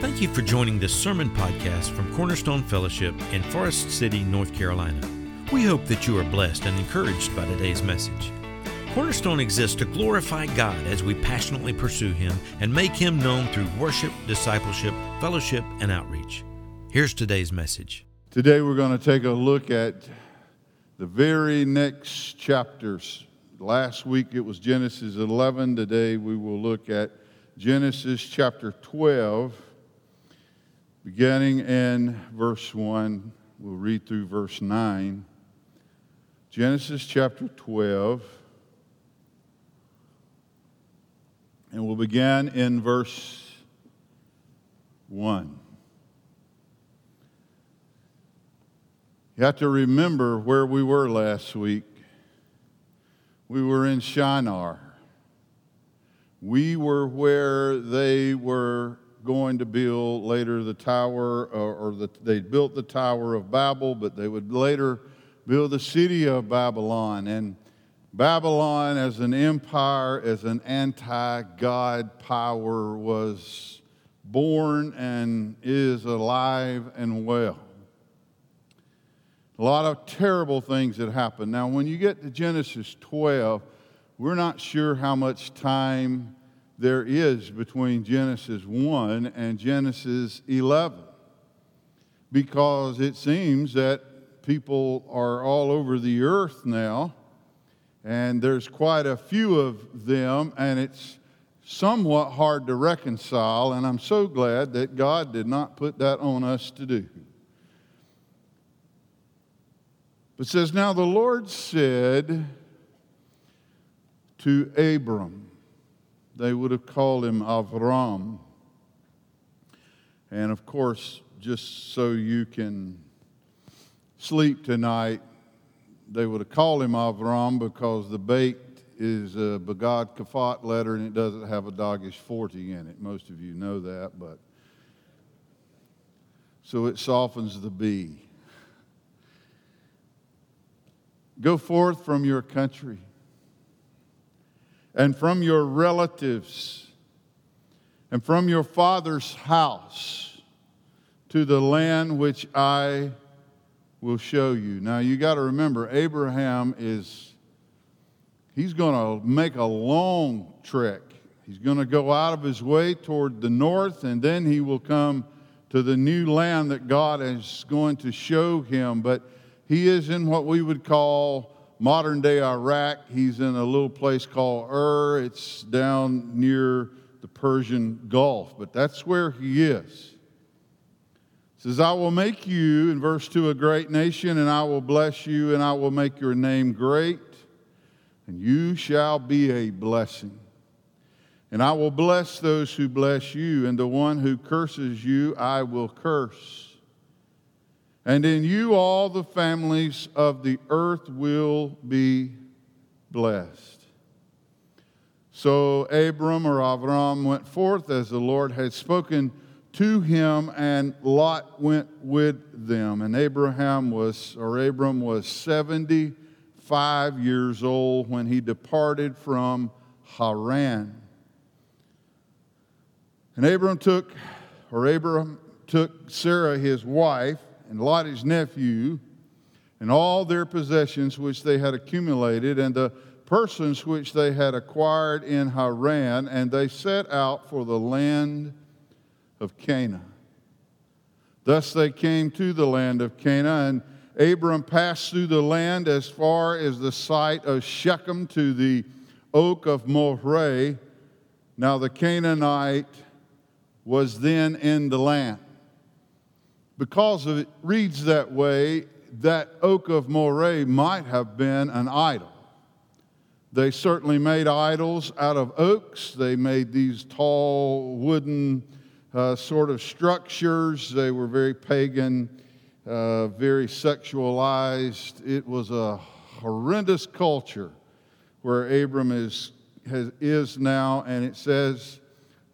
Thank you for joining this sermon podcast from Cornerstone Fellowship in Forest City, North Carolina. We hope that you are blessed and encouraged by today's message. Cornerstone exists to glorify God as we passionately pursue Him and make Him known through worship, discipleship, fellowship, and outreach. Here's today's message. Today we're going to take a look at the very next chapters. Last week it was Genesis 11. Today we will look at Genesis chapter 12, beginning in verse 1. We'll read through verse 9. Genesis chapter 12. And we'll begin in verse 1. You have to remember where we were last week. We were in Shinar. We were where they were going to build later the tower, or, or the, they built the Tower of Babel, but they would later build the city of Babylon. And Babylon, as an empire, as an anti God power, was born and is alive and well. A lot of terrible things that happened. Now, when you get to Genesis 12, we're not sure how much time there is between Genesis 1 and Genesis 11 because it seems that people are all over the earth now, and there's quite a few of them, and it's somewhat hard to reconcile, and I'm so glad that God did not put that on us to do. But says, Now the Lord said to Abram, they would have called him Avram. And of course, just so you can sleep tonight, they would have called him Avram because the bait is a begadkefat letter and it doesn't have a dagesh forte in it. Most of you know that, but so it softens the B. Go forth from your country and from your relatives and from your father's house to the land which I will show you. Now you got to remember, Abraham is, he's going to make a long trek. He's going to go out of his way toward the north, and then he will come to the new land that God is going to show him. But he is in what we would call modern day Iraq. He's in a little place called Ur. It's down near the Persian Gulf, but that's where he is. It says, I will make you, in verse 2, a great nation, and I will bless you, and I will make your name great, and you shall be a blessing. And I will bless those who bless you, and the one who curses you I will curse and in you all the families of the earth will be blessed. So Abram or Avram went forth as the Lord had spoken to him, and Lot went with them. And Abraham was, or Abram was 75 years old when he departed from Haran. And Abram took, or Abram took Sarah his wife and Lot his nephew, and all their possessions which they had accumulated, and the persons which they had acquired in Haran, and they set out for the land of Canaan. Thus they came to the land of Canaan, and Abram passed through the land as far as the site of Shechem to the oak of Moreh. Now the Canaanite was then in the land because it reads that way, that oak of Moreh might have been an idol. They certainly made idols out of oaks. They made these tall wooden uh, sort of structures. They were very pagan, uh, very sexualized. It was a horrendous culture where Abram is, has, is now, and it says,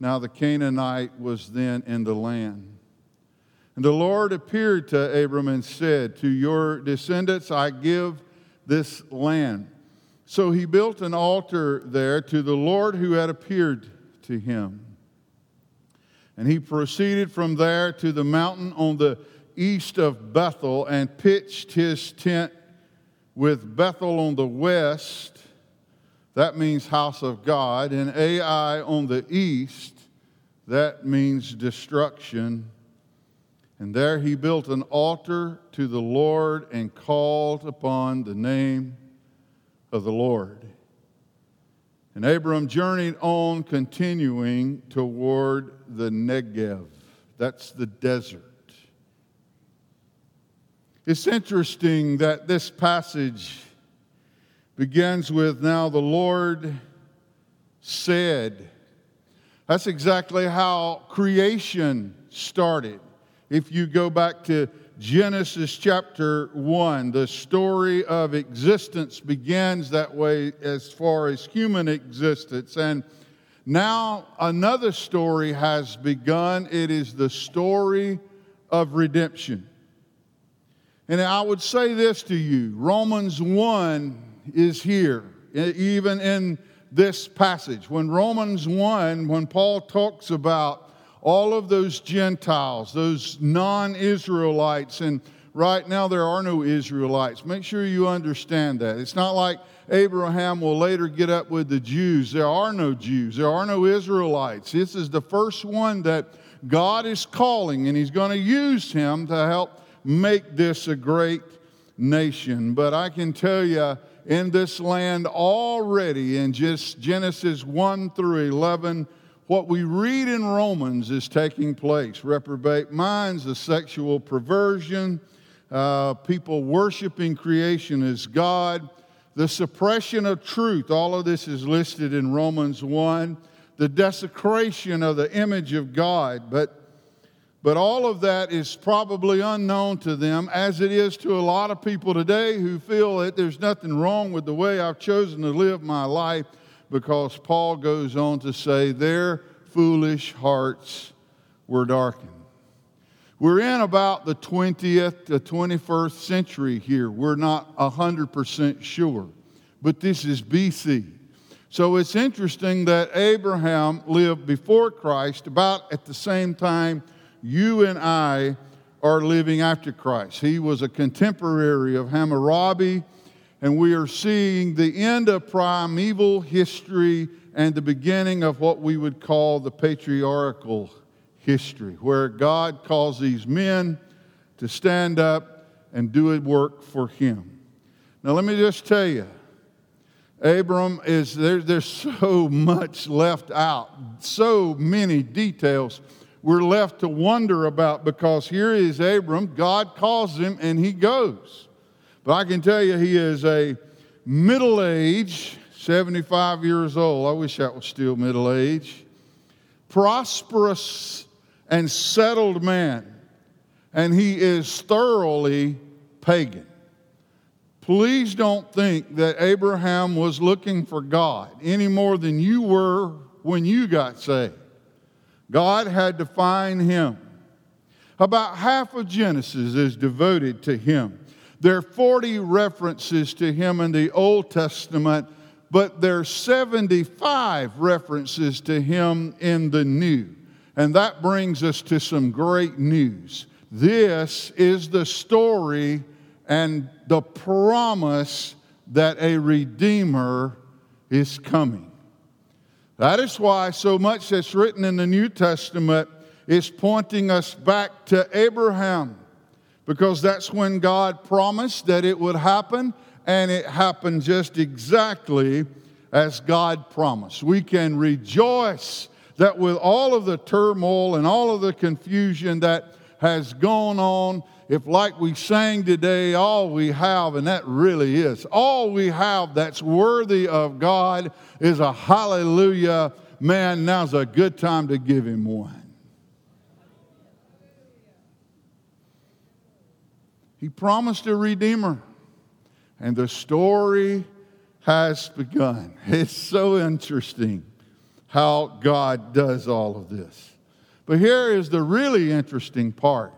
Now the Canaanite was then in the land. And the Lord appeared to Abram and said, To your descendants I give this land. So he built an altar there to the Lord who had appeared to him. And he proceeded from there to the mountain on the east of Bethel and pitched his tent with Bethel on the west. That means house of God. And Ai on the east. That means destruction. And there he built an altar to the Lord and called upon the name of the Lord. And Abram journeyed on, continuing toward the Negev. That's the desert. It's interesting that this passage begins with Now the Lord said. That's exactly how creation started. If you go back to Genesis chapter 1, the story of existence begins that way as far as human existence. And now another story has begun. It is the story of redemption. And I would say this to you Romans 1 is here, even in this passage. When Romans 1, when Paul talks about all of those Gentiles, those non Israelites, and right now there are no Israelites. Make sure you understand that. It's not like Abraham will later get up with the Jews. There are no Jews, there are no Israelites. This is the first one that God is calling, and He's going to use him to help make this a great nation. But I can tell you, in this land already, in just Genesis 1 through 11, what we read in Romans is taking place. Reprobate minds, the sexual perversion, uh, people worshiping creation as God, the suppression of truth. All of this is listed in Romans 1. The desecration of the image of God. But but all of that is probably unknown to them, as it is to a lot of people today who feel that there's nothing wrong with the way I've chosen to live my life, because Paul goes on to say, Their foolish hearts were darkened. We're in about the 20th to 21st century here. We're not 100% sure, but this is BC. So it's interesting that Abraham lived before Christ about at the same time you and I are living after Christ. He was a contemporary of Hammurabi, and we are seeing the end of primeval history and the beginning of what we would call the patriarchal history, where God calls these men to stand up and do a work for Him. Now, let me just tell you, Abram is there, there's so much left out, so many details we're left to wonder about because here is Abram. God calls him and he goes. But I can tell you, he is a middle age, 75 years old. I wish that was still middle age. Prosperous and settled man. And he is thoroughly pagan. Please don't think that Abraham was looking for God any more than you were when you got saved. God had to find him. About half of Genesis is devoted to him. There are 40 references to him in the Old Testament, but there are 75 references to him in the New. And that brings us to some great news. This is the story and the promise that a Redeemer is coming. That is why so much that's written in the New Testament is pointing us back to Abraham, because that's when God promised that it would happen, and it happened just exactly as God promised. We can rejoice that with all of the turmoil and all of the confusion that has gone on, if, like we sang today, all we have, and that really is, all we have that's worthy of God is a hallelujah, man, now's a good time to give him one. He promised a redeemer, and the story has begun. It's so interesting how God does all of this. But here is the really interesting part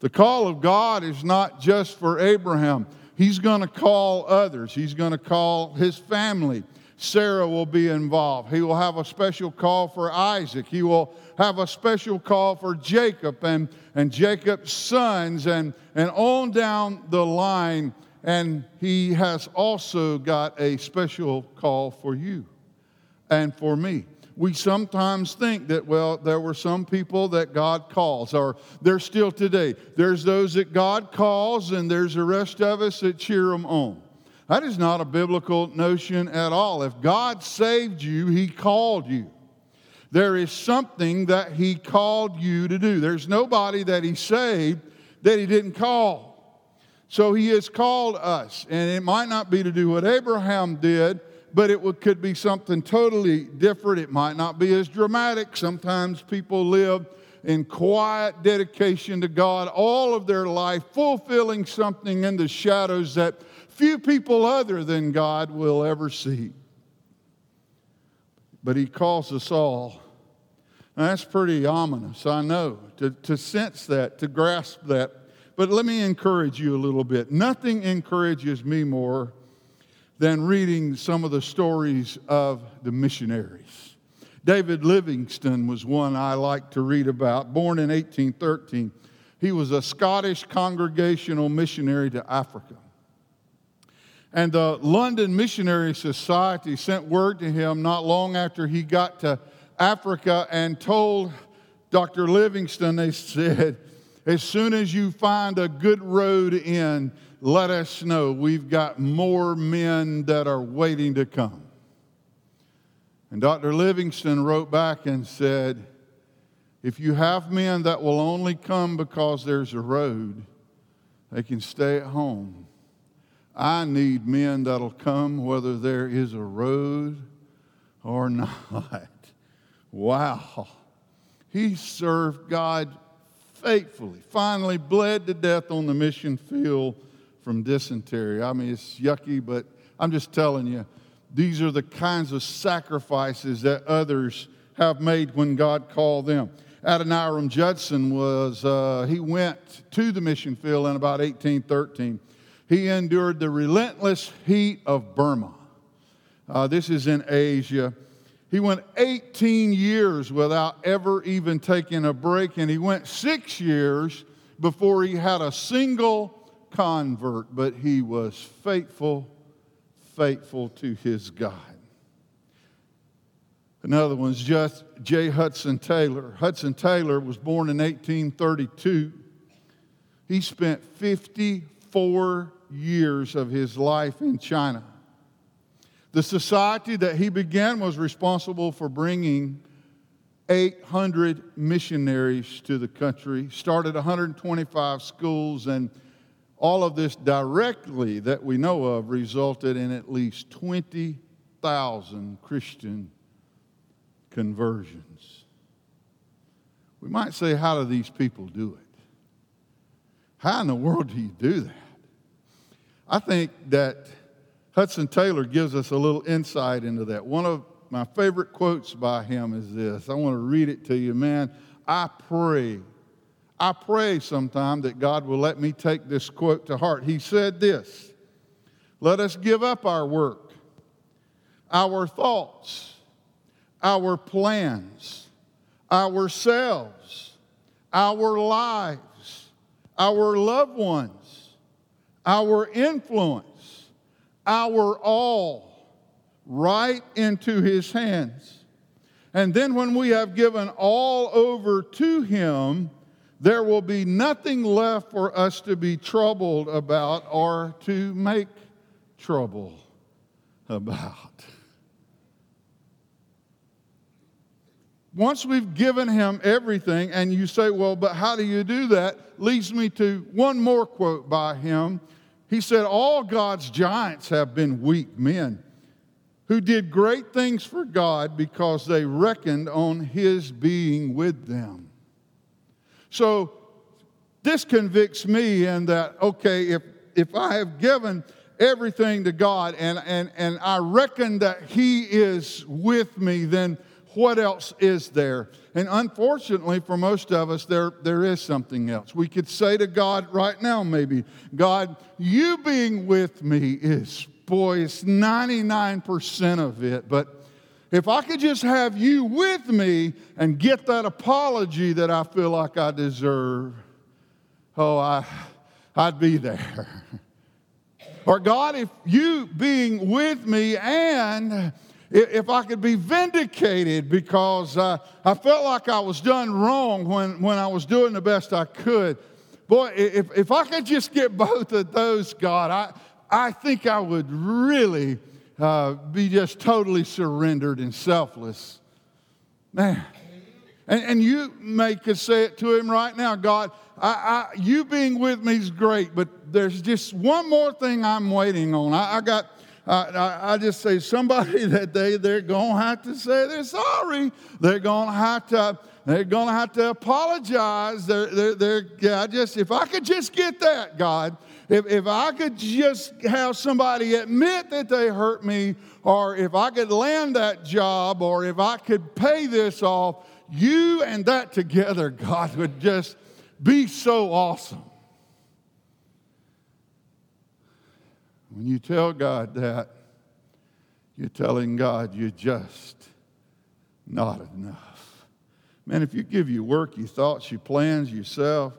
the call of God is not just for Abraham, He's going to call others, He's going to call his family. Sarah will be involved. He will have a special call for Isaac. He will have a special call for Jacob and, and Jacob's sons and, and on down the line. And he has also got a special call for you and for me. We sometimes think that, well, there were some people that God calls, or there's still today. There's those that God calls, and there's the rest of us that cheer them on. That is not a biblical notion at all. If God saved you, He called you. There is something that He called you to do. There's nobody that He saved that He didn't call. So He has called us, and it might not be to do what Abraham did but it could be something totally different. It might not be as dramatic. Sometimes people live in quiet dedication to God all of their life, fulfilling something in the shadows that few people other than God will ever see. But He calls us all. Now, that's pretty ominous, I know, to, to sense that, to grasp that. But let me encourage you a little bit. Nothing encourages me more than reading some of the stories of the missionaries. David Livingstone was one I like to read about. Born in 1813, he was a Scottish congregational missionary to Africa. And the London Missionary Society sent word to him not long after he got to Africa and told Dr. Livingstone, they said, as soon as you find a good road in, let us know. We've got more men that are waiting to come. And Dr. Livingstone wrote back and said, If you have men that will only come because there's a road, they can stay at home. I need men that'll come whether there is a road or not. Wow. He served God faithfully, finally bled to death on the mission field from dysentery. I mean, it's yucky, but I'm just telling you, these are the kinds of sacrifices that others have made when God called them. Adoniram Judson was, uh, he went to the mission field in about 1813. He endured the relentless heat of Burma. Uh, this is in Asia. He went 18 years without ever even taking a break, and he went six years before he had a single convert, but he was faithful, faithful to his God. Another one's just J. Hudson Taylor. Hudson Taylor was born in 1832. He spent 54 years of his life in China. The society that he began was responsible for bringing 800 missionaries to the country, started 125 schools, and all of this directly that we know of resulted in at least 20,000 Christian conversions. We might say, how do these people do it? How in the world do you do that? I think that Hudson Taylor gives us a little insight into that. One of my favorite quotes by him is this. I want to read it to you, man. I pray I pray sometime that God will let me take this quote to heart. He said this Let us give up our work, our thoughts, our plans, ourselves, our lives, our loved ones, our influence, our all, right into His hands. And then when we have given all over to Him, there will be nothing left for us to be troubled about or to make trouble about. Once we've given him everything, and you say, Well, but how do you do that? leads me to one more quote by him. He said, All God's giants have been weak men who did great things for God because they reckoned on his being with them. So this convicts me in that, okay, if, if I have given everything to God and, and, and I reckon that He is with me, then what else is there? And unfortunately, for most of us, there, there is something else. We could say to God right now, maybe, God, you being with me is boy, it's 99% of it. But if I could just have you with me and get that apology that I feel like I deserve, oh, I, I'd be there. or God, if you being with me and if I could be vindicated because uh, I felt like I was done wrong when, when I was doing the best I could. Boy, if, if I could just get both of those, God, I, I think I would really uh, be just totally surrendered and selfless. Man. And, and you may could say it to him right now God, I, I, you being with me is great, but there's just one more thing I'm waiting on. I, I got I, I, just say somebody that they they're gonna have to say they're sorry. They're gonna have to they're gonna have to apologize. They're, they're, they're yeah, I just if I could just get that, God, if, if I could just have somebody admit that they hurt me, or if I could land that job, or if I could pay this off, you and that together, God, would just be so awesome. When you tell God that, you're telling God you're just not enough. Man, if you give your work, your thoughts, your plans, yourself,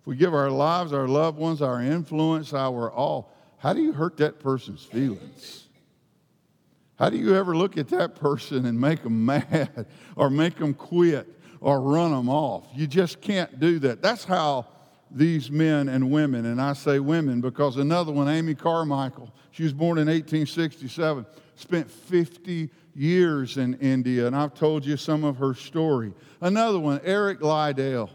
if we give our lives, our loved ones, our influence, our all, how do you hurt that person's feelings? How do you ever look at that person and make them mad or make them quit or run them off? You just can't do that. That's how these men and women, and I say women because another one, Amy Carmichael, she was born in 1867, spent 50 years in India, and I've told you some of her story. Another one, Eric Liddell.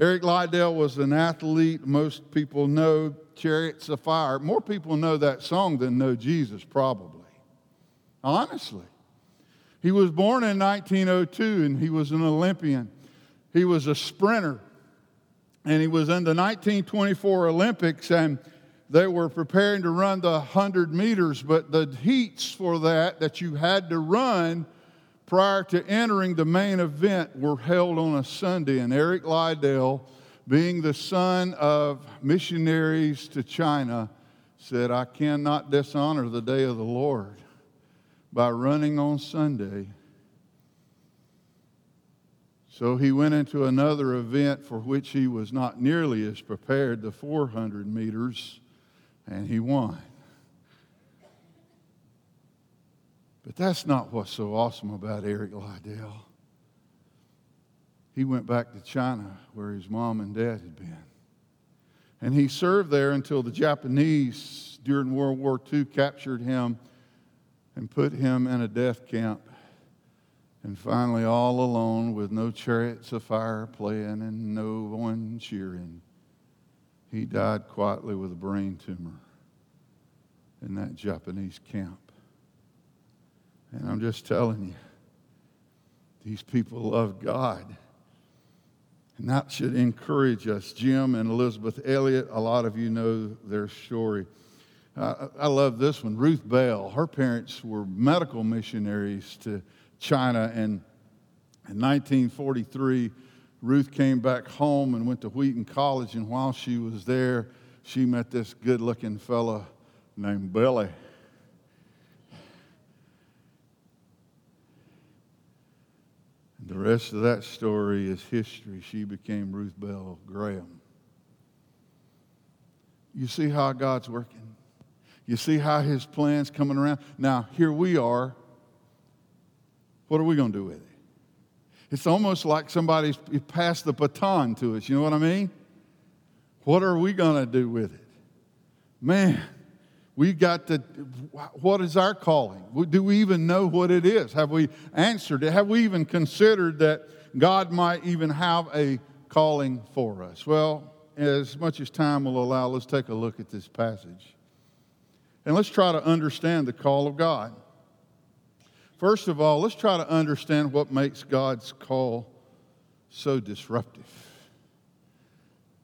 Eric Liddell was an athlete. Most people know Chariots of Fire. More people know that song than know Jesus, probably. Honestly. He was born in 1902 and he was an Olympian. He was a sprinter and he was in the 1924 Olympics, and they were preparing to run the 100 meters, but the heats for that that you had to run prior to entering the main event were held on a Sunday. And Eric Liddell, being the son of missionaries to China, said, I cannot dishonor the day of the Lord by running on Sunday so he went into another event for which he was not nearly as prepared, the 400 meters, and he won. But that's not what's so awesome about Eric Liddell. He went back to China where his mom and dad had been. And he served there until the Japanese, during World War II, captured him and put him in a death camp and finally, all alone with no chariots of fire playing and no one cheering, he died quietly with a brain tumor in that Japanese camp. And I'm just telling you, these people love God. And that should encourage us. Jim and Elizabeth Elliot, a lot of you know their story. Uh, I love this one. Ruth Bell, her parents were medical missionaries to China. And in 1943, Ruth came back home and went to Wheaton College. And while she was there, she met this good looking fella named Billy. The rest of that story is history. She became Ruth Bell Graham. You see how God's working? You see how his plan's coming around? Now, here we are what are we going to do with it? It's almost like somebody's passed the baton to us. You know what I mean? What are we going to do with it? Man, we got to, what is our calling? Do we even know what it is? Have we answered it? Have we even considered that God might even have a calling for us? Well, as much as time will allow, let's take a look at this passage. And let's try to understand the call of God. First of all, let's try to understand what makes God's call so disruptive.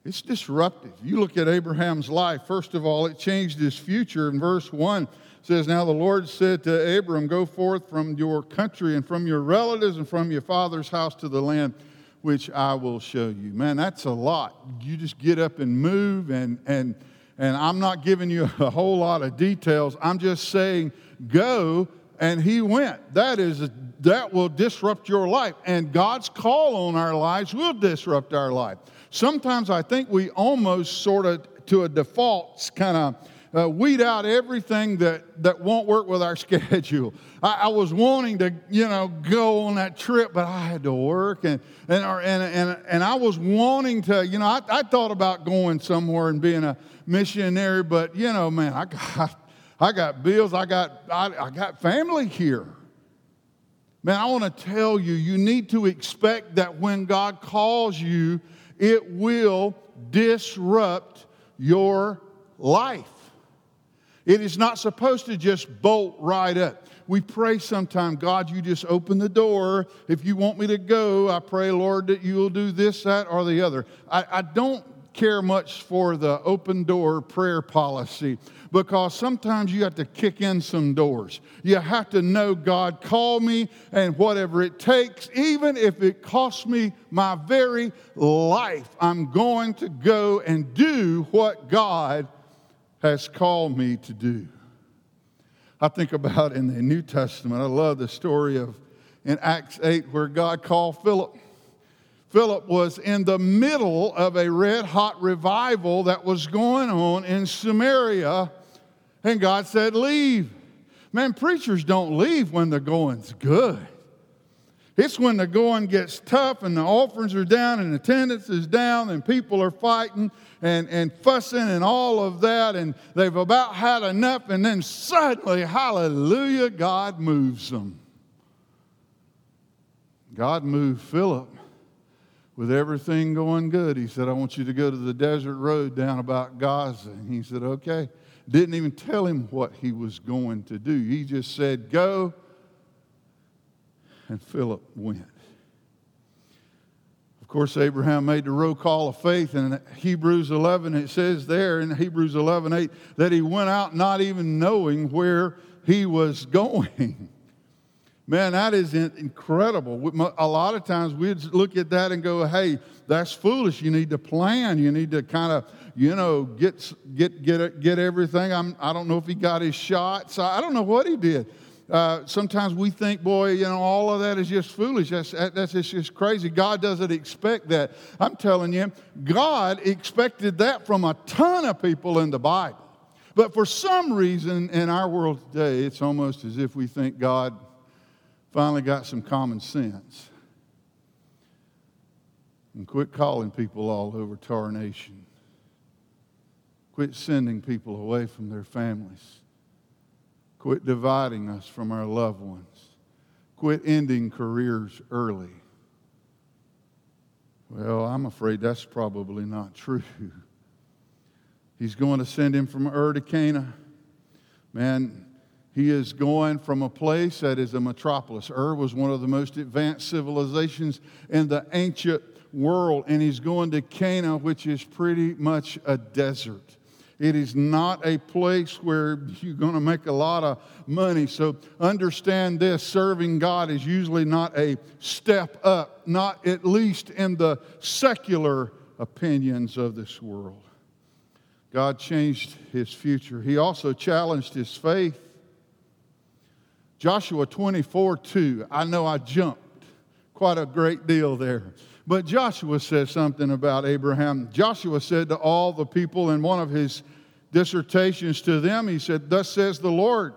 It's disruptive. You look at Abraham's life, first of all, it changed his future. In verse 1 says, Now the Lord said to Abram, Go forth from your country and from your relatives and from your father's house to the land which I will show you. Man, that's a lot. You just get up and move and and and I'm not giving you a whole lot of details. I'm just saying, go, and he went. That is that will disrupt your life, and God's call on our lives will disrupt our life. Sometimes I think we almost sort of, to a default, kind of uh, weed out everything that, that won't work with our schedule. I, I, was wanting to, you know, go on that trip, but I had to work, and and and and, and I was wanting to, you know, I, I thought about going somewhere and being a missionary, but you know, man, I got I got bills, I got I, I got family here. Man, I want to tell you, you need to expect that when God calls you, it will disrupt your life. It is not supposed to just bolt right up. We pray sometimes, God, you just open the door. If you want me to go, I pray, Lord, that you will do this, that, or the other. I, I don't care much for the open door prayer policy because sometimes you have to kick in some doors. You have to know, God, call me and whatever it takes, even if it costs me my very life, I'm going to go and do what God has called me to do. I think about in the New Testament, I love the story of in Acts 8 where God called Philip. Philip was in the middle of a red hot revival that was going on in Samaria, and God said, Leave. Man, preachers don't leave when the going's good. It's when the going gets tough and the offerings are down and attendance is down and people are fighting and, and fussing and all of that, and they've about had enough, and then suddenly, hallelujah, God moves them. God moved Philip with everything going good. He said, I want you to go to the desert road down about Gaza. And he said, Okay. Didn't even tell him what he was going to do. He just said, Go and Philip went. Of course, Abraham made the roll call of faith, and in Hebrews 11, it says there in Hebrews 11 8 that he went out not even knowing where he was going. Man, that is incredible. A lot of times we'd look at that and go, hey, that's foolish. You need to plan. You need to kind of, you know, get, get, get, get everything. I'm, I don't know if he got his shots. I don't know what he did. Uh, sometimes we think, boy, you know, all of that is just foolish. That's, that's just crazy. God doesn't expect that. I'm telling you, God expected that from a ton of people in the Bible. But for some reason in our world today, it's almost as if we think God finally got some common sense and quit calling people all over to nation. Quit sending people away from their families Quit dividing us from our loved ones. Quit ending careers early. Well, I'm afraid that's probably not true. He's going to send him from Ur to Cana. Man, he is going from a place that is a metropolis. Ur was one of the most advanced civilizations in the ancient world, and he's going to Cana, which is pretty much a desert. It is not a place where you're going to make a lot of money. So understand this serving God is usually not a step up, not at least in the secular opinions of this world. God changed his future. He also challenged his faith. Joshua 24 2. I know I jumped quite a great deal there. But Joshua says something about Abraham. Joshua said to all the people in one of his dissertations to them, he said, Thus says the Lord,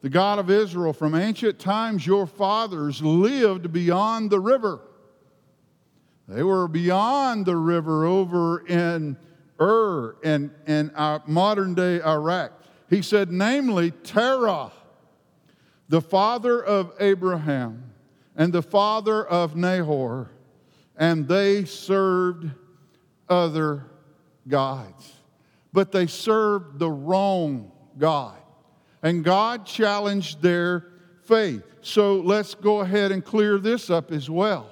the God of Israel, from ancient times your fathers lived beyond the river. They were beyond the river over in Ur and in our uh, modern day Iraq. He said, namely, Terah, the father of Abraham and the father of Nahor, and they served other gods. But they served the wrong God. And God challenged their faith. So let's go ahead and clear this up as well.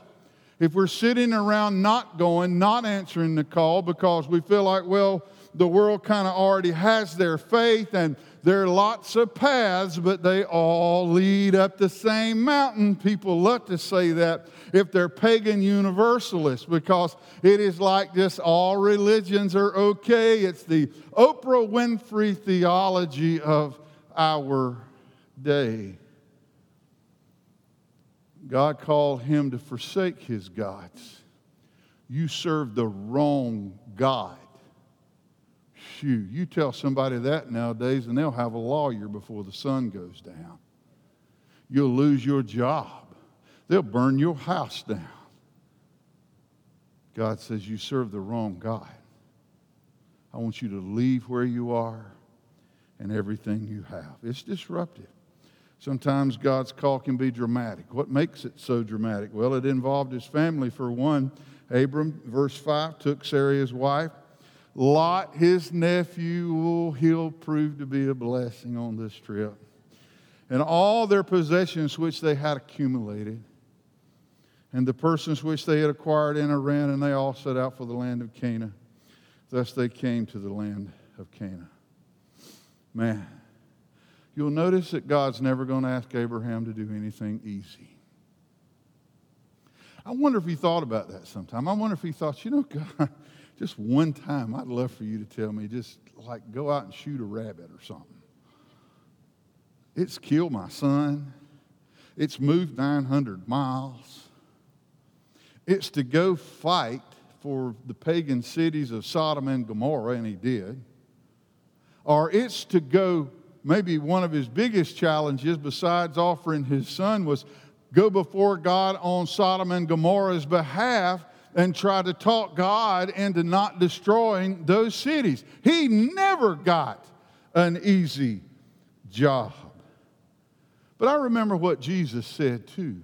If we're sitting around not going, not answering the call because we feel like, well, the world kind of already has their faith and there are lots of paths, but they all lead up the same mountain. People love to say that if they're pagan universalists because it is like just all religions are okay. It's the Oprah Winfrey theology of our day. God called him to forsake his gods. You serve the wrong God. Phew, you tell somebody that nowadays, and they'll have a lawyer before the sun goes down. You'll lose your job, they'll burn your house down. God says, You serve the wrong God. I want you to leave where you are and everything you have. It's disruptive. Sometimes God's call can be dramatic. What makes it so dramatic? Well, it involved his family for one. Abram, verse 5, took Sarai his wife Lot, his nephew, he'll prove to be a blessing on this trip. And all their possessions which they had accumulated, and the persons which they had acquired in Haran, and they all set out for the land of Canaan. Thus they came to the land of Canaan. Man, you'll notice that God's never going to ask Abraham to do anything easy. I wonder if he thought about that sometime. I wonder if he thought, you know, God, just one time, I'd love for you to tell me, just like go out and shoot a rabbit or something. It's killed my son. It's moved 900 miles. It's to go fight for the pagan cities of Sodom and Gomorrah, and he did. Or it's to go, maybe one of his biggest challenges, besides offering his son, was go before God on Sodom and Gomorrah's behalf and try to talk God into not destroying those cities. He never got an easy job. But I remember what Jesus said too.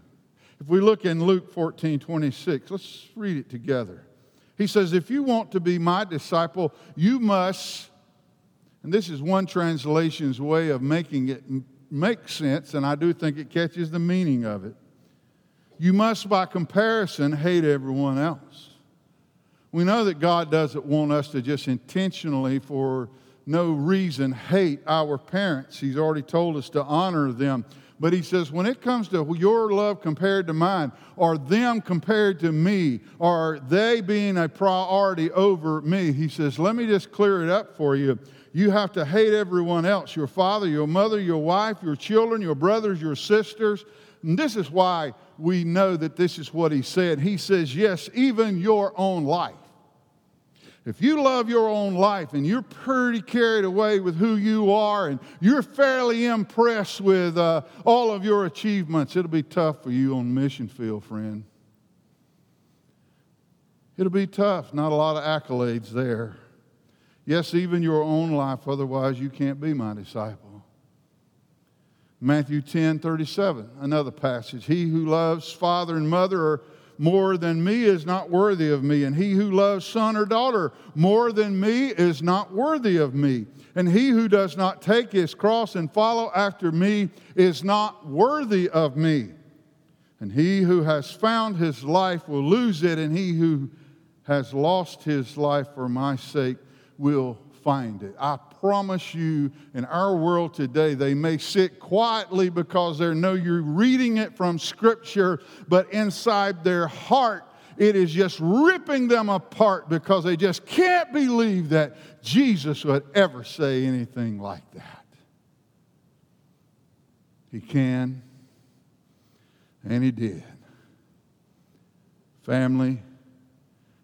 If we look in Luke 14 26, let's read it together. He says, If you want to be my disciple, you must, and this is one translation's way of making it make sense, and I do think it catches the meaning of it you must, by comparison, hate everyone else. We know that God doesn't want us to just intentionally, for no reason, hate our parents. He's already told us to honor them. But he says, when it comes to your love compared to mine, or them compared to me, or they being a priority over me, he says, let me just clear it up for you. You have to hate everyone else your father, your mother, your wife, your children, your brothers, your sisters. And this is why we know that this is what he said. He says, Yes, even your own life. If you love your own life and you're pretty carried away with who you are and you're fairly impressed with uh, all of your achievements, it'll be tough for you on the mission field, friend. It'll be tough. Not a lot of accolades there. Yes, even your own life, otherwise, you can't be my disciple. Matthew 10 37, another passage. He who loves father and mother more than me is not worthy of me, and he who loves son or daughter more than me is not worthy of me. And he who does not take his cross and follow after me is not worthy of me. And he who has found his life will lose it, and he who has lost his life for my sake will find it. I promise you, in our world today, they may sit quietly because they know you're reading it from Scripture, but inside their heart, it is just ripping them apart because they just can't believe that Jesus would ever say anything like that. He can, and he did. Family,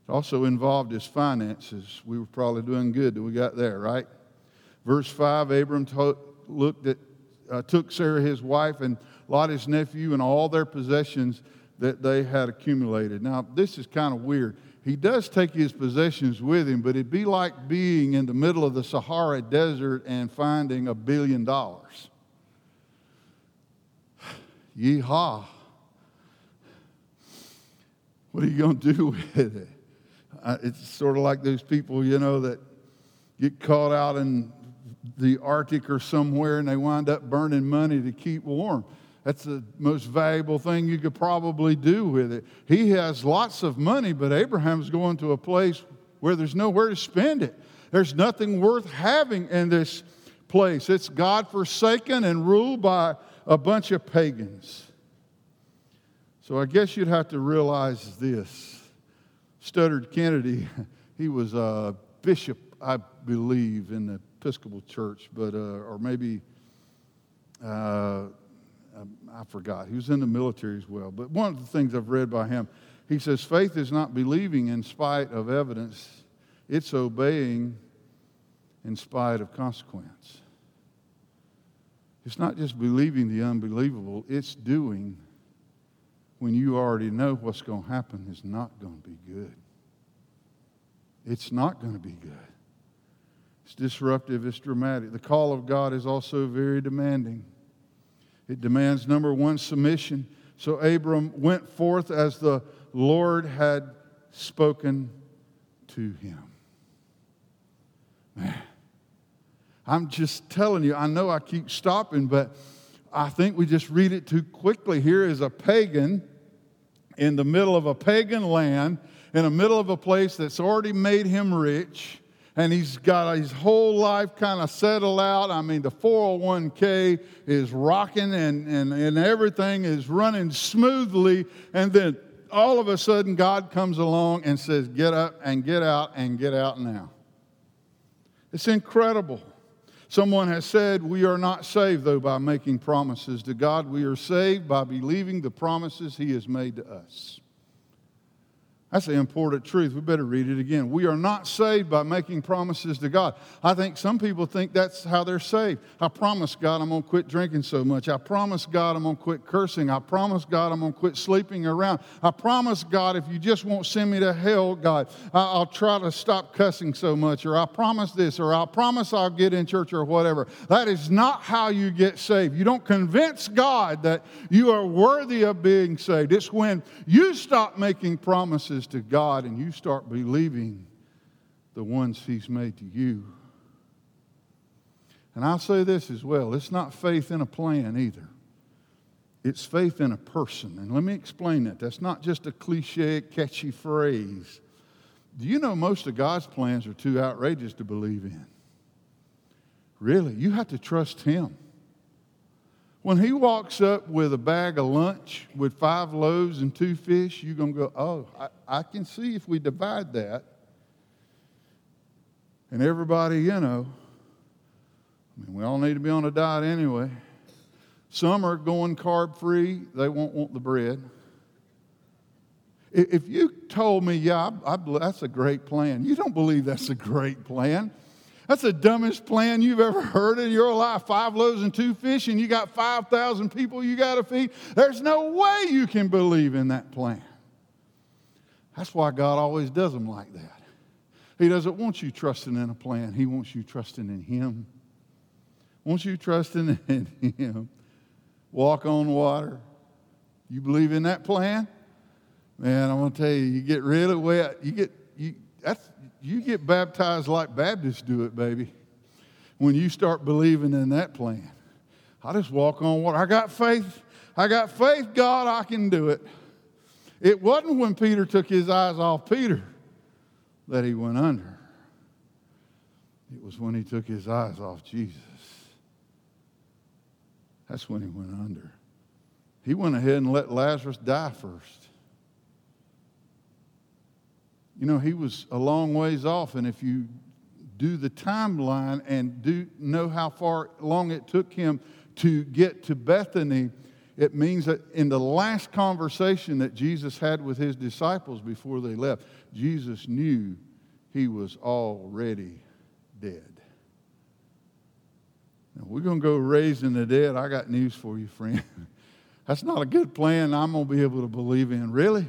it also involved his finances. We were probably doing good that we got there, right? Verse 5 Abram to- looked at, uh, took Sarah his wife and Lot his nephew and all their possessions that they had accumulated. Now, this is kind of weird. He does take his possessions with him, but it'd be like being in the middle of the Sahara Desert and finding a billion dollars. Yeehaw. What are you going to do with it? It's sort of like those people, you know, that get caught out in the Arctic or somewhere and they wind up burning money to keep warm. That's the most valuable thing you could probably do with it. He has lots of money, but Abraham's going to a place where there's nowhere to spend it. There's nothing worth having in this place. It's God forsaken and ruled by a bunch of pagans. So I guess you'd have to realize this. Studdert Kennedy, he was a bishop, I believe, in the Episcopal Church, but uh, or maybe uh, I forgot. He was in the military as well. But one of the things I've read by him, he says, faith is not believing in spite of evidence; it's obeying in spite of consequence. It's not just believing the unbelievable; it's doing when you already know what's going to happen is not going to be good. It's not going to be good. It's disruptive, it's dramatic. The call of God is also very demanding. It demands, number one, submission. So Abram went forth as the Lord had spoken to him. Man, I'm just telling you, I know I keep stopping, but I think we just read it too quickly. Here is a pagan in the middle of a pagan land, in the middle of a place that's already made him rich, and he's got his whole life kind of settled out. I mean, the 401k is rocking and, and, and everything is running smoothly. And then all of a sudden, God comes along and says, Get up and get out and get out now. It's incredible. Someone has said, We are not saved, though, by making promises to God. We are saved by believing the promises He has made to us. That's an important truth. We better read it again. We are not saved by making promises to God. I think some people think that's how they're saved. I promise God I'm going to quit drinking so much. I promise God I'm going to quit cursing. I promise God I'm going to quit sleeping around. I promise God if you just won't send me to hell, God, I'll try to stop cussing so much. Or I promise this, or I promise I'll get in church, or whatever. That is not how you get saved. You don't convince God that you are worthy of being saved. It's when you stop making promises to God and you start believing the ones He's made to you. And I'll say this as well it's not faith in a plan either, it's faith in a person. And let me explain that. That's not just a cliche, catchy phrase. Do you know most of God's plans are too outrageous to believe in? Really, you have to trust Him. When he walks up with a bag of lunch with five loaves and two fish, you're going to go, oh, I, I, can see if we divide that. And everybody, you know, I mean, we all need to be on a diet anyway. Some are going carb free, they won't want the bread. If you told me, yeah, I, I, that's a great plan, you don't believe that's a great plan. That's the dumbest plan you've ever heard in your life. Five loaves and two fish, and you got 5,000 people you got to feed. There's no way you can believe in that plan. That's why God always does them like that. He doesn't want you trusting in a plan, He wants you trusting in Him. Wants you trusting in Him. Walk on water. You believe in that plan? Man, I'm going to tell you, you get really wet. You get, you, that's, you get baptized like Baptists do it, baby. When you start believing in that plan. I just walk on water. I got faith. I got faith, God, I can do it. It wasn't when Peter took his eyes off Peter that he went under. It was when he took his eyes off Jesus. That's when he went under. He went ahead and let Lazarus die first. You know, he was a long ways off, and if you do the timeline and do know how far long it took him to get to Bethany, it means that in the last conversation that Jesus had with his disciples before they left, Jesus knew he was already dead. Now, we're going to go raising the dead. I got news for you, friend. That's not a good plan I'm going to be able to believe in. Really?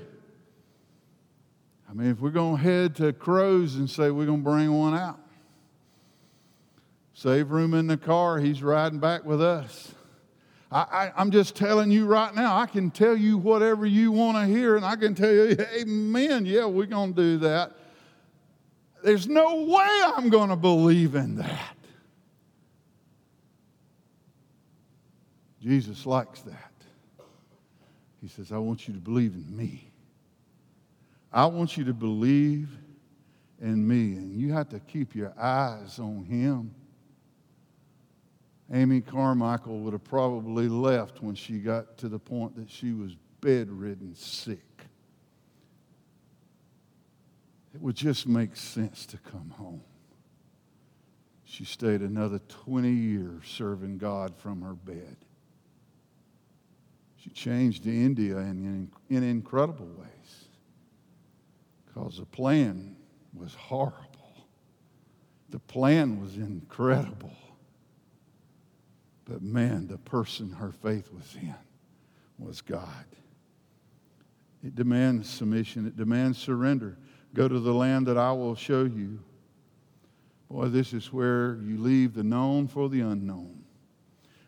I mean, if we're going to head to Crows and say we're going to bring one out, save room in the car, he's riding back with us. I, am just telling you right now, I can tell you whatever you want to hear, and I can tell you, amen, yeah, we're going to do that. There's no way I'm going to believe in that. Jesus likes that. He says, I want you to believe in me. I want you to believe in me. And you have to keep your eyes on him. Amy Carmichael would have probably left when she got to the point that she was bedridden sick. It would just make sense to come home. She stayed another 20 years serving God from her bed. She changed India in, in, in incredible ways because the plan was horrible. The plan was incredible. But man, the person her faith was in was God. It demands submission, it demands surrender. Go to the land that I will show you. Boy, this is where you leave the known for the unknown.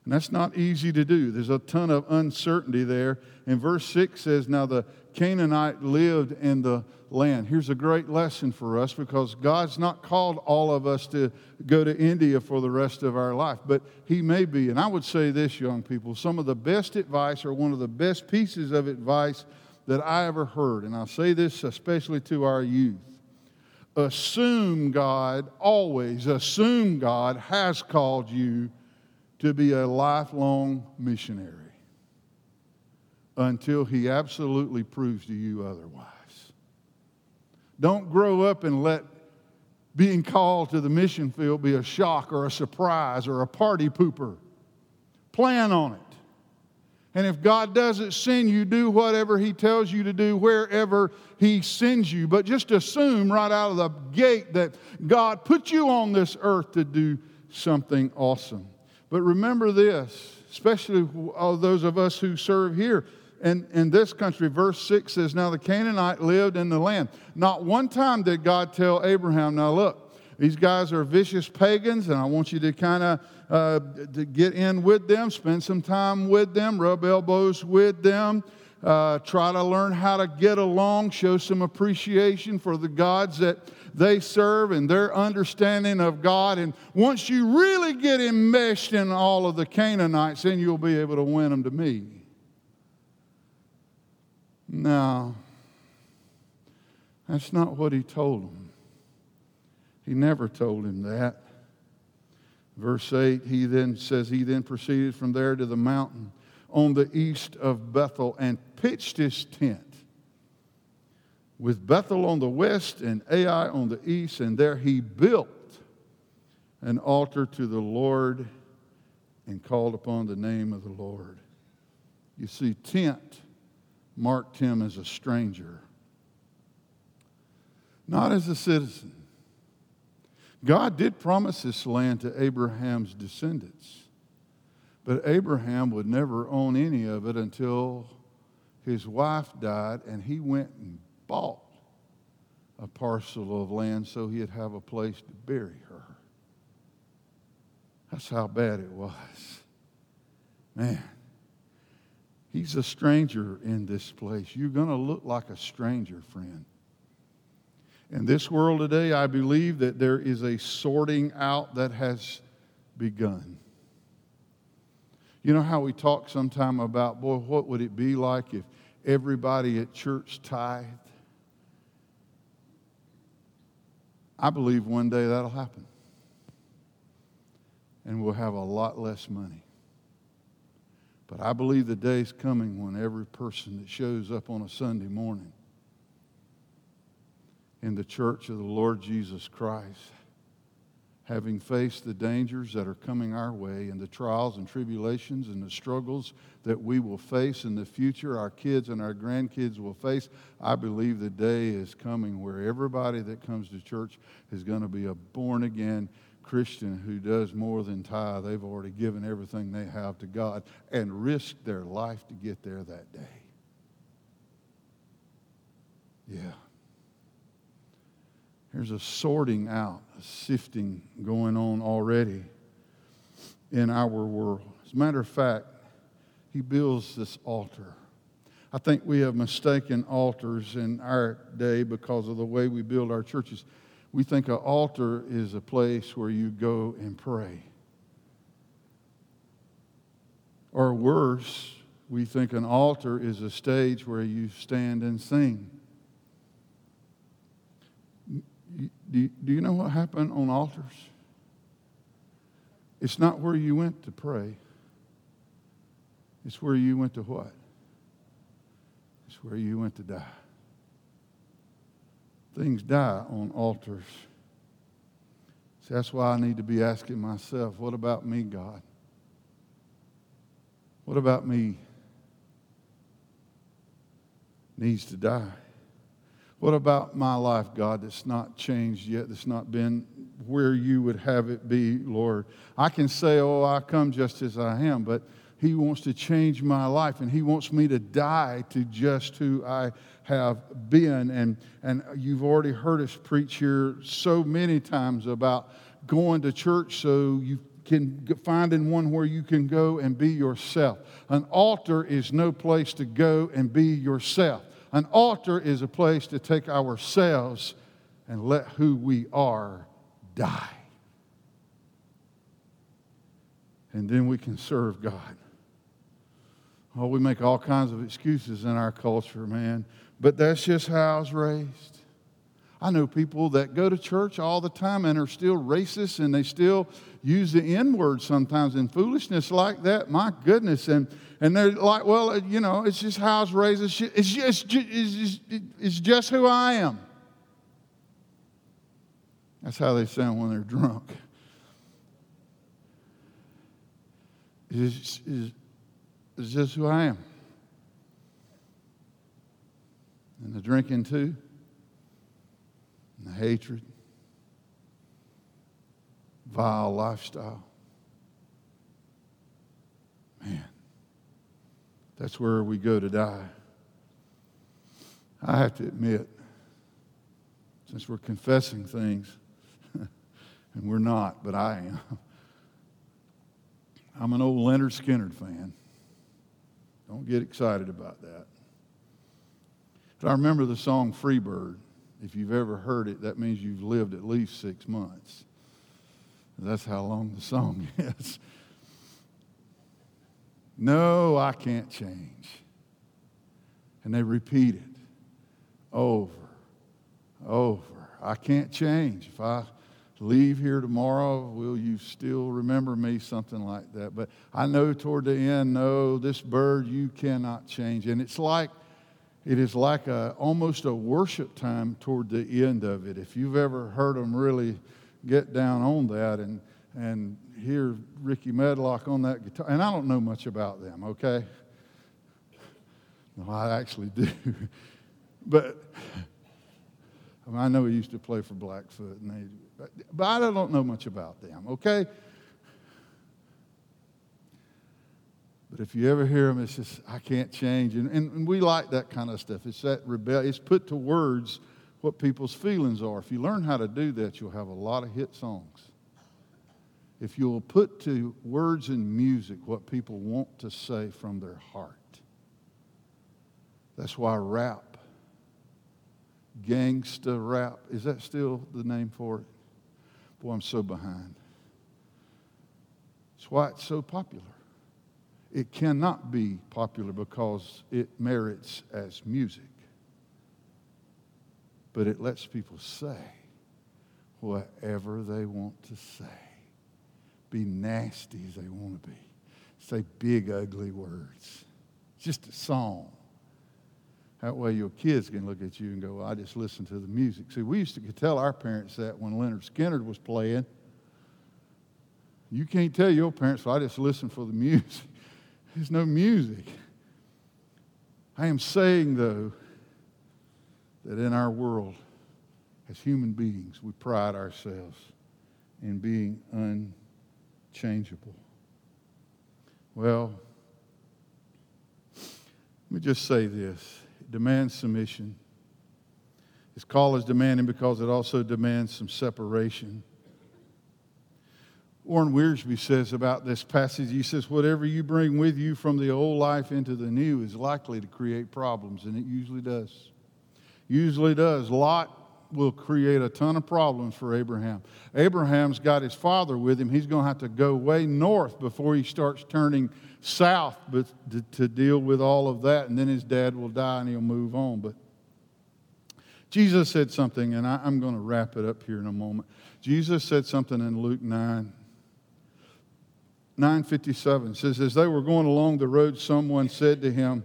And that's not easy to do. There's a ton of uncertainty there. And verse 6 says, Now the Canaanite lived in the land. Here's a great lesson for us because God's not called all of us to go to India for the rest of our life, but He may be. And I would say this, young people some of the best advice, or one of the best pieces of advice that I ever heard, and I'll say this especially to our youth assume God, always assume God has called you to be a lifelong missionary until he absolutely proves to you otherwise. Don't grow up and let being called to the mission field be a shock or a surprise or a party pooper. Plan on it. And if God doesn't send you, do whatever He tells you to do wherever He sends you. But just assume right out of the gate that God put you on this earth to do something awesome. But remember this, especially all those of us who serve here. And in this country, verse 6 says, Now the Canaanite lived in the land. Not one time did God tell Abraham, Now look, these guys are vicious pagans, and I want you to kind of uh, get in with them, spend some time with them, rub elbows with them, uh, try to learn how to get along, show some appreciation for the gods that they serve and their understanding of God. And once you really get enmeshed in all of the Canaanites, then you'll be able to win them to me. No, that's not what he told him. He never told him that. Verse 8, he then says, He then proceeded from there to the mountain on the east of Bethel and pitched his tent with Bethel on the west and Ai on the east, and there he built an altar to the Lord and called upon the name of the Lord. You see, tent marked him as a stranger, not as a citizen. God did promise this land to Abraham's descendants, but Abraham would never own any of it until his wife died and he went and bought a parcel of land so he'd have a place to bury her. That's how bad it was. Man, he's a stranger in this place. You're going to look like a stranger, friend. In this world today, I believe that there is a sorting out that has begun. You know how we talk sometime about, boy, what would it be like if everybody at church tithed? I believe one day that'll happen. And we'll have a lot less money. But I believe the day's coming when every person that shows up on a Sunday morning in the church of the Lord Jesus Christ, having faced the dangers that are coming our way and the trials and tribulations and the struggles that we will face in the future, our kids and our grandkids will face, I believe the day is coming where everybody that comes to church is going to be a born again Christian who does more than tithe. They've already given everything they have to God and risked their life to get there that day. Yeah. There's a sorting out, a sifting going on already in our world. As a matter of fact, he builds this altar. I think we have mistaken altars in our day because of the way we build our churches. We think an altar is a place where you go and pray. Or worse, we think an altar is a stage where you stand and sing Do you, know what happened on altars? It's not where you went to pray. It's where you went to what? It's where you went to die. Things die on altars. See, that's why I need to be asking myself, what about me, God? What about me needs to die? What about my life, God, that's not changed yet, that's not been where you would have it be, Lord? I can say, oh, I come just as I am, but He wants to change my life and He wants me to die to just who I have been. And, and you've already heard us preach here so many times about going to church so you can find in one where you can go and be yourself. An altar is no place to go and be yourself. An altar is a place to take ourselves and let who we are die. And then we can serve God. Oh, we make all kinds of excuses in our culture, man. But that's just how I was raised. I know people that go to church all the time and are still racist and they still use the N word sometimes in foolishness like that. My goodness. And, and they're like, well, uh, you know, it's just how I was raised. It's just, it's just, it's just, it's just who I am. That's how they sound when they're drunk. It's, it's, it's just who I am. And the drinking too and the hatred, vile lifestyle. Man, that's where we go to die. I have to admit, since we're confessing things, and we're not, but I am. I'm an old Lynyrd Skynyrd fan. Don't get excited about that. But I remember the song Freebird. If you've ever heard it, that means you've lived at least six months. That's how long the song is. No, I can't change. And they repeat it over, over. I can't change. If I leave here tomorrow, will you still remember me? Something like that. But I know toward the end, no, this bird you cannot change. And it's like, it is like a, almost a worship time toward the end of it. If you've ever heard them really get down on that and, and hear Rickey Medlocke on that guitar, and I don't know much about them, okay? No, I actually do. but I, mean, I know he used to play for Blackfoot, and they, but, I don't know much about them, okay? But if you ever hear them, it's just, I can't change. And, and, we like that kind of stuff. It's that rebellion. It's put to words what people's feelings are. If you learn how to do that, you'll have a lot of hit songs. If you'll put to words and music what people want to say from their heart. That's why rap, gangsta rap, is that still the name for it? Boy, I'm so behind. That's why it's so popular it cannot be popular because it merits as music. But it lets people say whatever they want to say, be nasty as they want to be, say big, ugly words. It's just a song. That way your kids can look at you and go, well, I just listen to the music. See, we used to tell our parents that when Lynyrd Skynyrd was playing. You can't tell your parents, well, I just listen for the music. There's no music. I am saying, though, that in our world, as human beings, we pride ourselves in being unchangeable. Well, let me just say this demands submission. This call is demanding because it also demands some separation. Warren Wiersbe says about this passage, he says, Whatever you bring with you from the old life into the new is likely to create problems, and it usually does. Usually does. Lot will create a ton of problems for Abraham. Abraham's got his father with him. He's going to have to go way north before he starts turning south but to, deal with all of that, and then his dad will die and he'll move on. But Jesus said something, and I, am going to wrap it up here in a moment. Jesus said something in Luke 9. 957 says, As they were going along the road, someone said to him,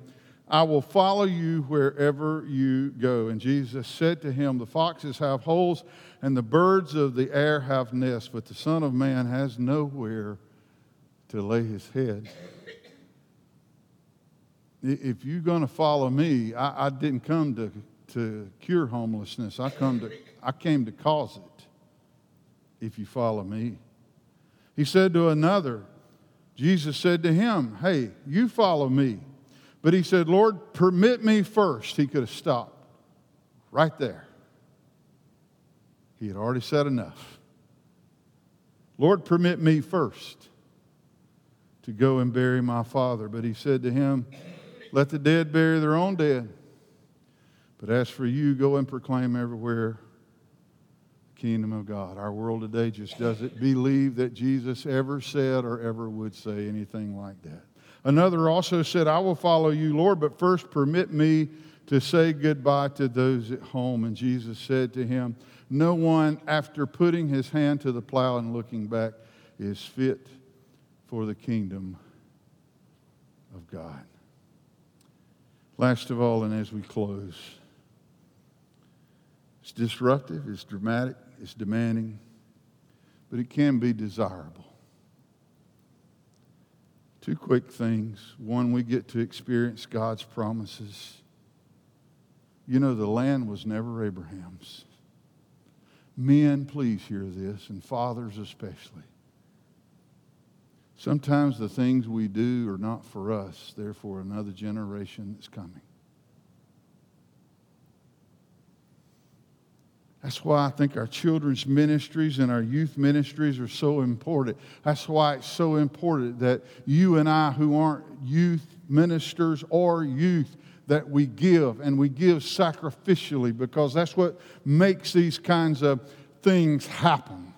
I will follow you wherever you go. And Jesus said to him, The foxes have holes, and the birds of the air have nests, but the Son of Man has nowhere to lay his head. If you're going to follow me, I, I didn't come to, to cure homelessness. I, come to, I came to cause it if you follow me. He said to another, Jesus said to him, Hey, you follow me. But he said, Lord, permit me first. He could have stopped right there. He had already said enough. Lord, permit me first to go and bury my father. But he said to him, Let the dead bury their own dead. But as for you, go and proclaim everywhere the kingdom of God. Our world today just doesn't believe that Jesus ever said or ever would say anything like that. Another also said, I will follow you, Lord, but first permit me to say goodbye to those at home. And Jesus said to him, No one, after putting his hand to the plow and looking back, is fit for the kingdom of God. Last of all, and as we close, it's disruptive, it's dramatic, it's demanding, but it can be desirable. Two quick things. One, we get to experience God's promises. You know, the land was never Abraham's. Men, please hear this, and fathers especially. Sometimes the things we do are not for us, they're for another generation that's coming. That's why I think our children's ministries and our youth ministries are so important. That's why it's so important that you and I, who aren't youth ministers or youth, that we give and we give sacrificially because that's what makes these kinds of things happen.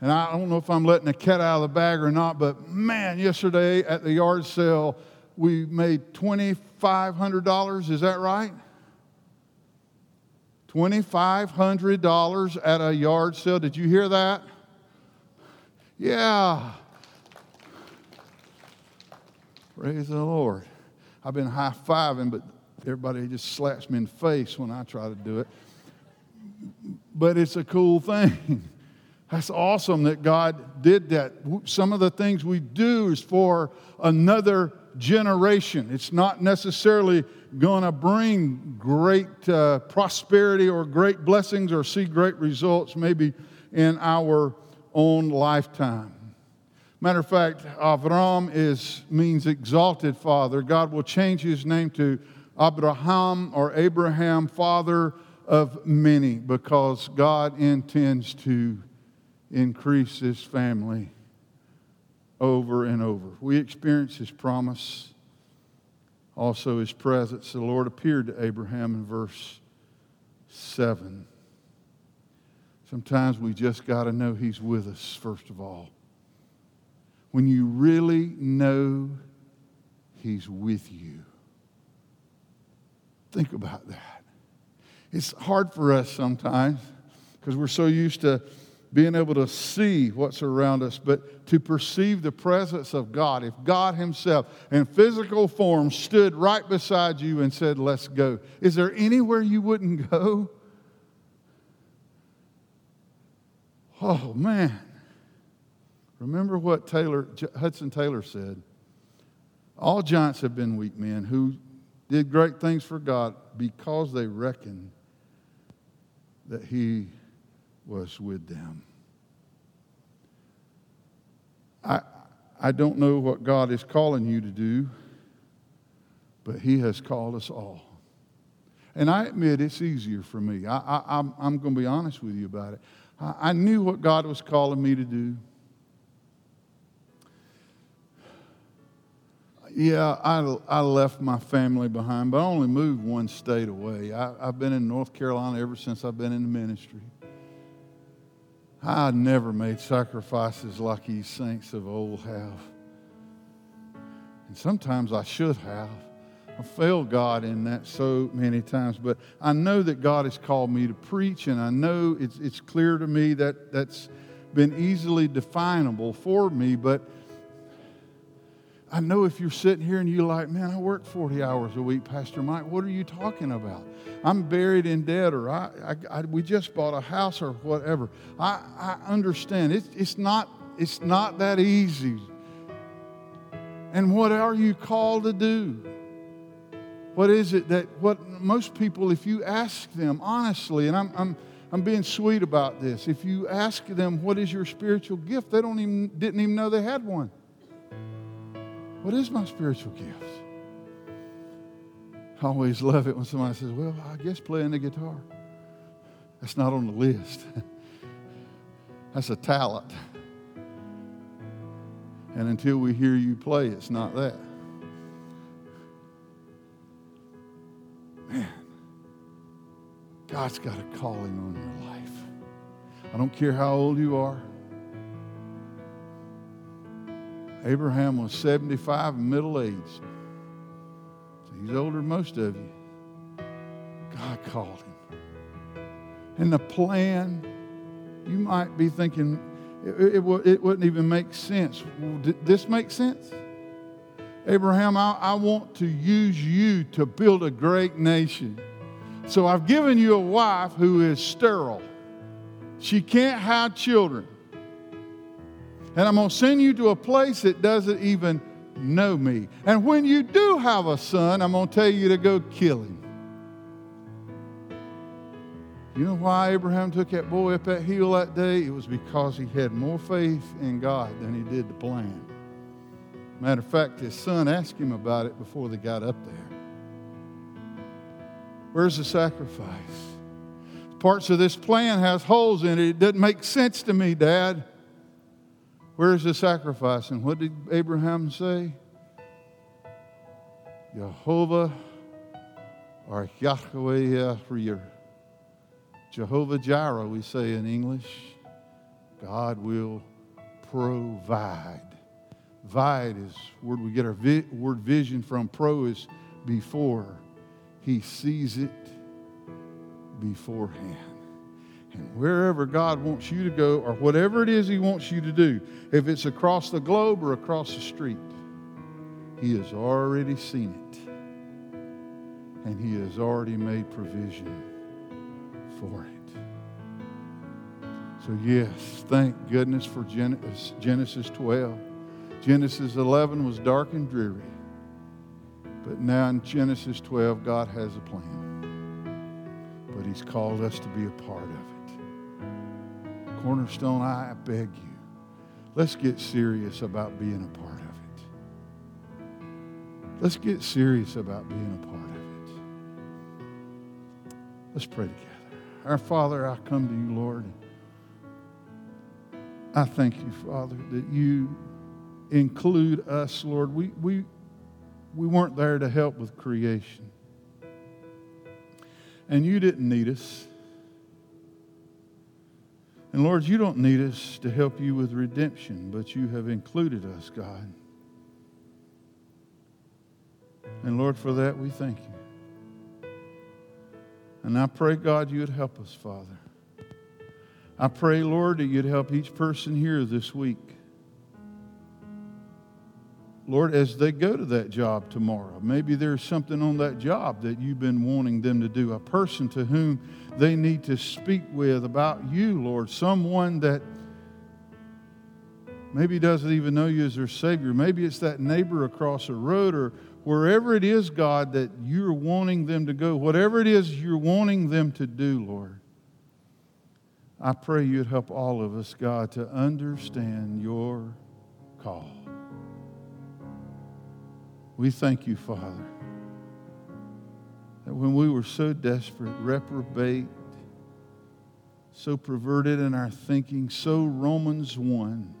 And I don't know if I'm letting the cat out of the bag or not, but man, yesterday at the yard sale, we made $2,500. Is that right? $2,500 at a yard sale. Did you hear that? Yeah. Praise the Lord. I've been high fiving, but everybody just slaps me in the face when I try to do it. But it's a cool thing. That's awesome that God did that. Some of the things we do is for another generation. It's not necessarily going to bring great uh, prosperity or great blessings or see great results maybe in our own lifetime. Matter of fact, Avram is, means exalted father. God will change his name to Abraham or Abraham, father of many, because God intends to increase his family over and over. We experience his promise also his presence. The Lord appeared to Abraham in verse 7. Sometimes we just got to know he's with us, first of all. When you really know he's with you, think about that. It's hard for us sometimes because we're so used to being able to see what's around us, but to perceive the presence of God. If God Himself in physical form stood right beside you and said, Let's go, is there anywhere you wouldn't go? Oh, man. Remember what Taylor, Hudson Taylor said. All giants have been weak men who did great things for God because they reckoned that He was with them. I, I don't know what God is calling you to do, but He has called us all. And I admit it's easier for me. I, I, I'm, I'm going to be honest with you about it. I, I knew what God was calling me to do. Yeah, I, I left my family behind, but I only moved one state away. I, I've been in North Carolina ever since I've been in the ministry. I never made sacrifices like these saints of old have. And sometimes I should have. I failed God in that so many times, but I know that God has called me to preach, and I know it's, it's clear to me that that's been easily definable for me, but I know if you're sitting here and you're like, man, I work 40 hours a week, Pastor Mike, what are you talking about? I'm buried in debt, or I, I, I we just bought a house, or whatever. I, I understand. It's, it's, not, it's not that easy. And what are you called to do? What is it that what most people, if you ask them honestly, and I'm, I'm, I'm being sweet about this, if you ask them what is your spiritual gift, they don't even didn't even know they had one. What is my spiritual gift? I always love it when somebody says, Well, I guess playing the guitar. That's not on the list. That's a talent. And until we hear you play, it's not that. Man, God's got a calling on your life. I don't care how old you are. Abraham was 75 and middle aged. So he's older than most of you. God called him. And the plan, you might be thinking, it, it, it wouldn't even make sense. Did this make sense? Abraham, I, I want to use you to build a great nation. So I've given you a wife who is sterile. She can't have children. And I'm going to send you to a place that doesn't even know me. And when you do have a son, I'm going to tell you to go kill him. You know why Abraham took that boy up that hill that day? It was because he had more faith in God than he did the plan. Matter of fact, his son asked him about it before they got up there. Where's the sacrifice? Parts of this plan has holes in it. It doesn't make sense to me, Dad. Where's the sacrifice? And what did Abraham say? Jehovah or Yahweh Jehovah Jireh, we say in English. God will provide. Vide is where we get our vi- word vision from. Pro is before. He sees it beforehand. And wherever God wants you to go, or whatever it is He wants you to do, if it's across the globe or across the street, He has already seen it. And He has already made provision for it. So, yes, thank goodness for Genesis 12. Genesis 11 was dark and dreary. But now in Genesis 12, God has a plan. But He's called us to be a part of. Cornerstone, I beg you, let's get serious about being a part of it. Let's get serious about being a part of it. Let's pray together. Our Father, I come to you, Lord. I thank you, Father, that you include us, Lord. We, we, we weren't there to help with creation. And you didn't need us. And Lord, you don't need us to help you with redemption, but you have included us, God. And Lord, for that we thank you. And I pray, God, you'd help us, Father. I pray, Lord, that you'd help each person here this week. Lord, as they go to that job tomorrow, maybe there's something on that job that you've been wanting them to do, a person to whom they need to speak with about you, Lord, someone that maybe doesn't even know you as their Savior. Maybe it's that neighbor across the road or wherever it is, God, that you're wanting them to go, whatever it is you're wanting them to do, Lord, I pray you'd help all of us, God, to understand your call. We thank you, Father, that when we were so desperate, reprobate, so perverted in our thinking, so Romans 1,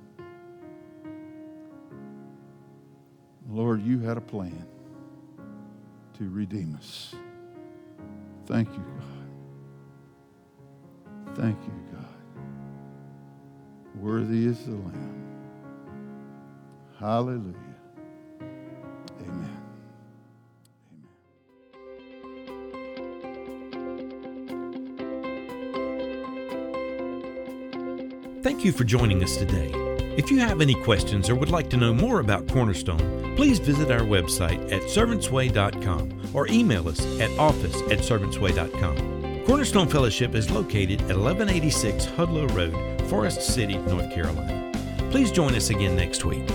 Lord, you had a plan to redeem us. Thank you, God. Thank you, God. Worthy is the Lamb. Hallelujah. Amen. Amen. Thank you for joining us today. If you have any questions or would like to know more about Cornerstone, please visit our website at servantsway.com or email us at office at servantsway.com. Cornerstone Fellowship is located at 1186 Hudlow Road, Forest City, North Carolina. Please join us again next week.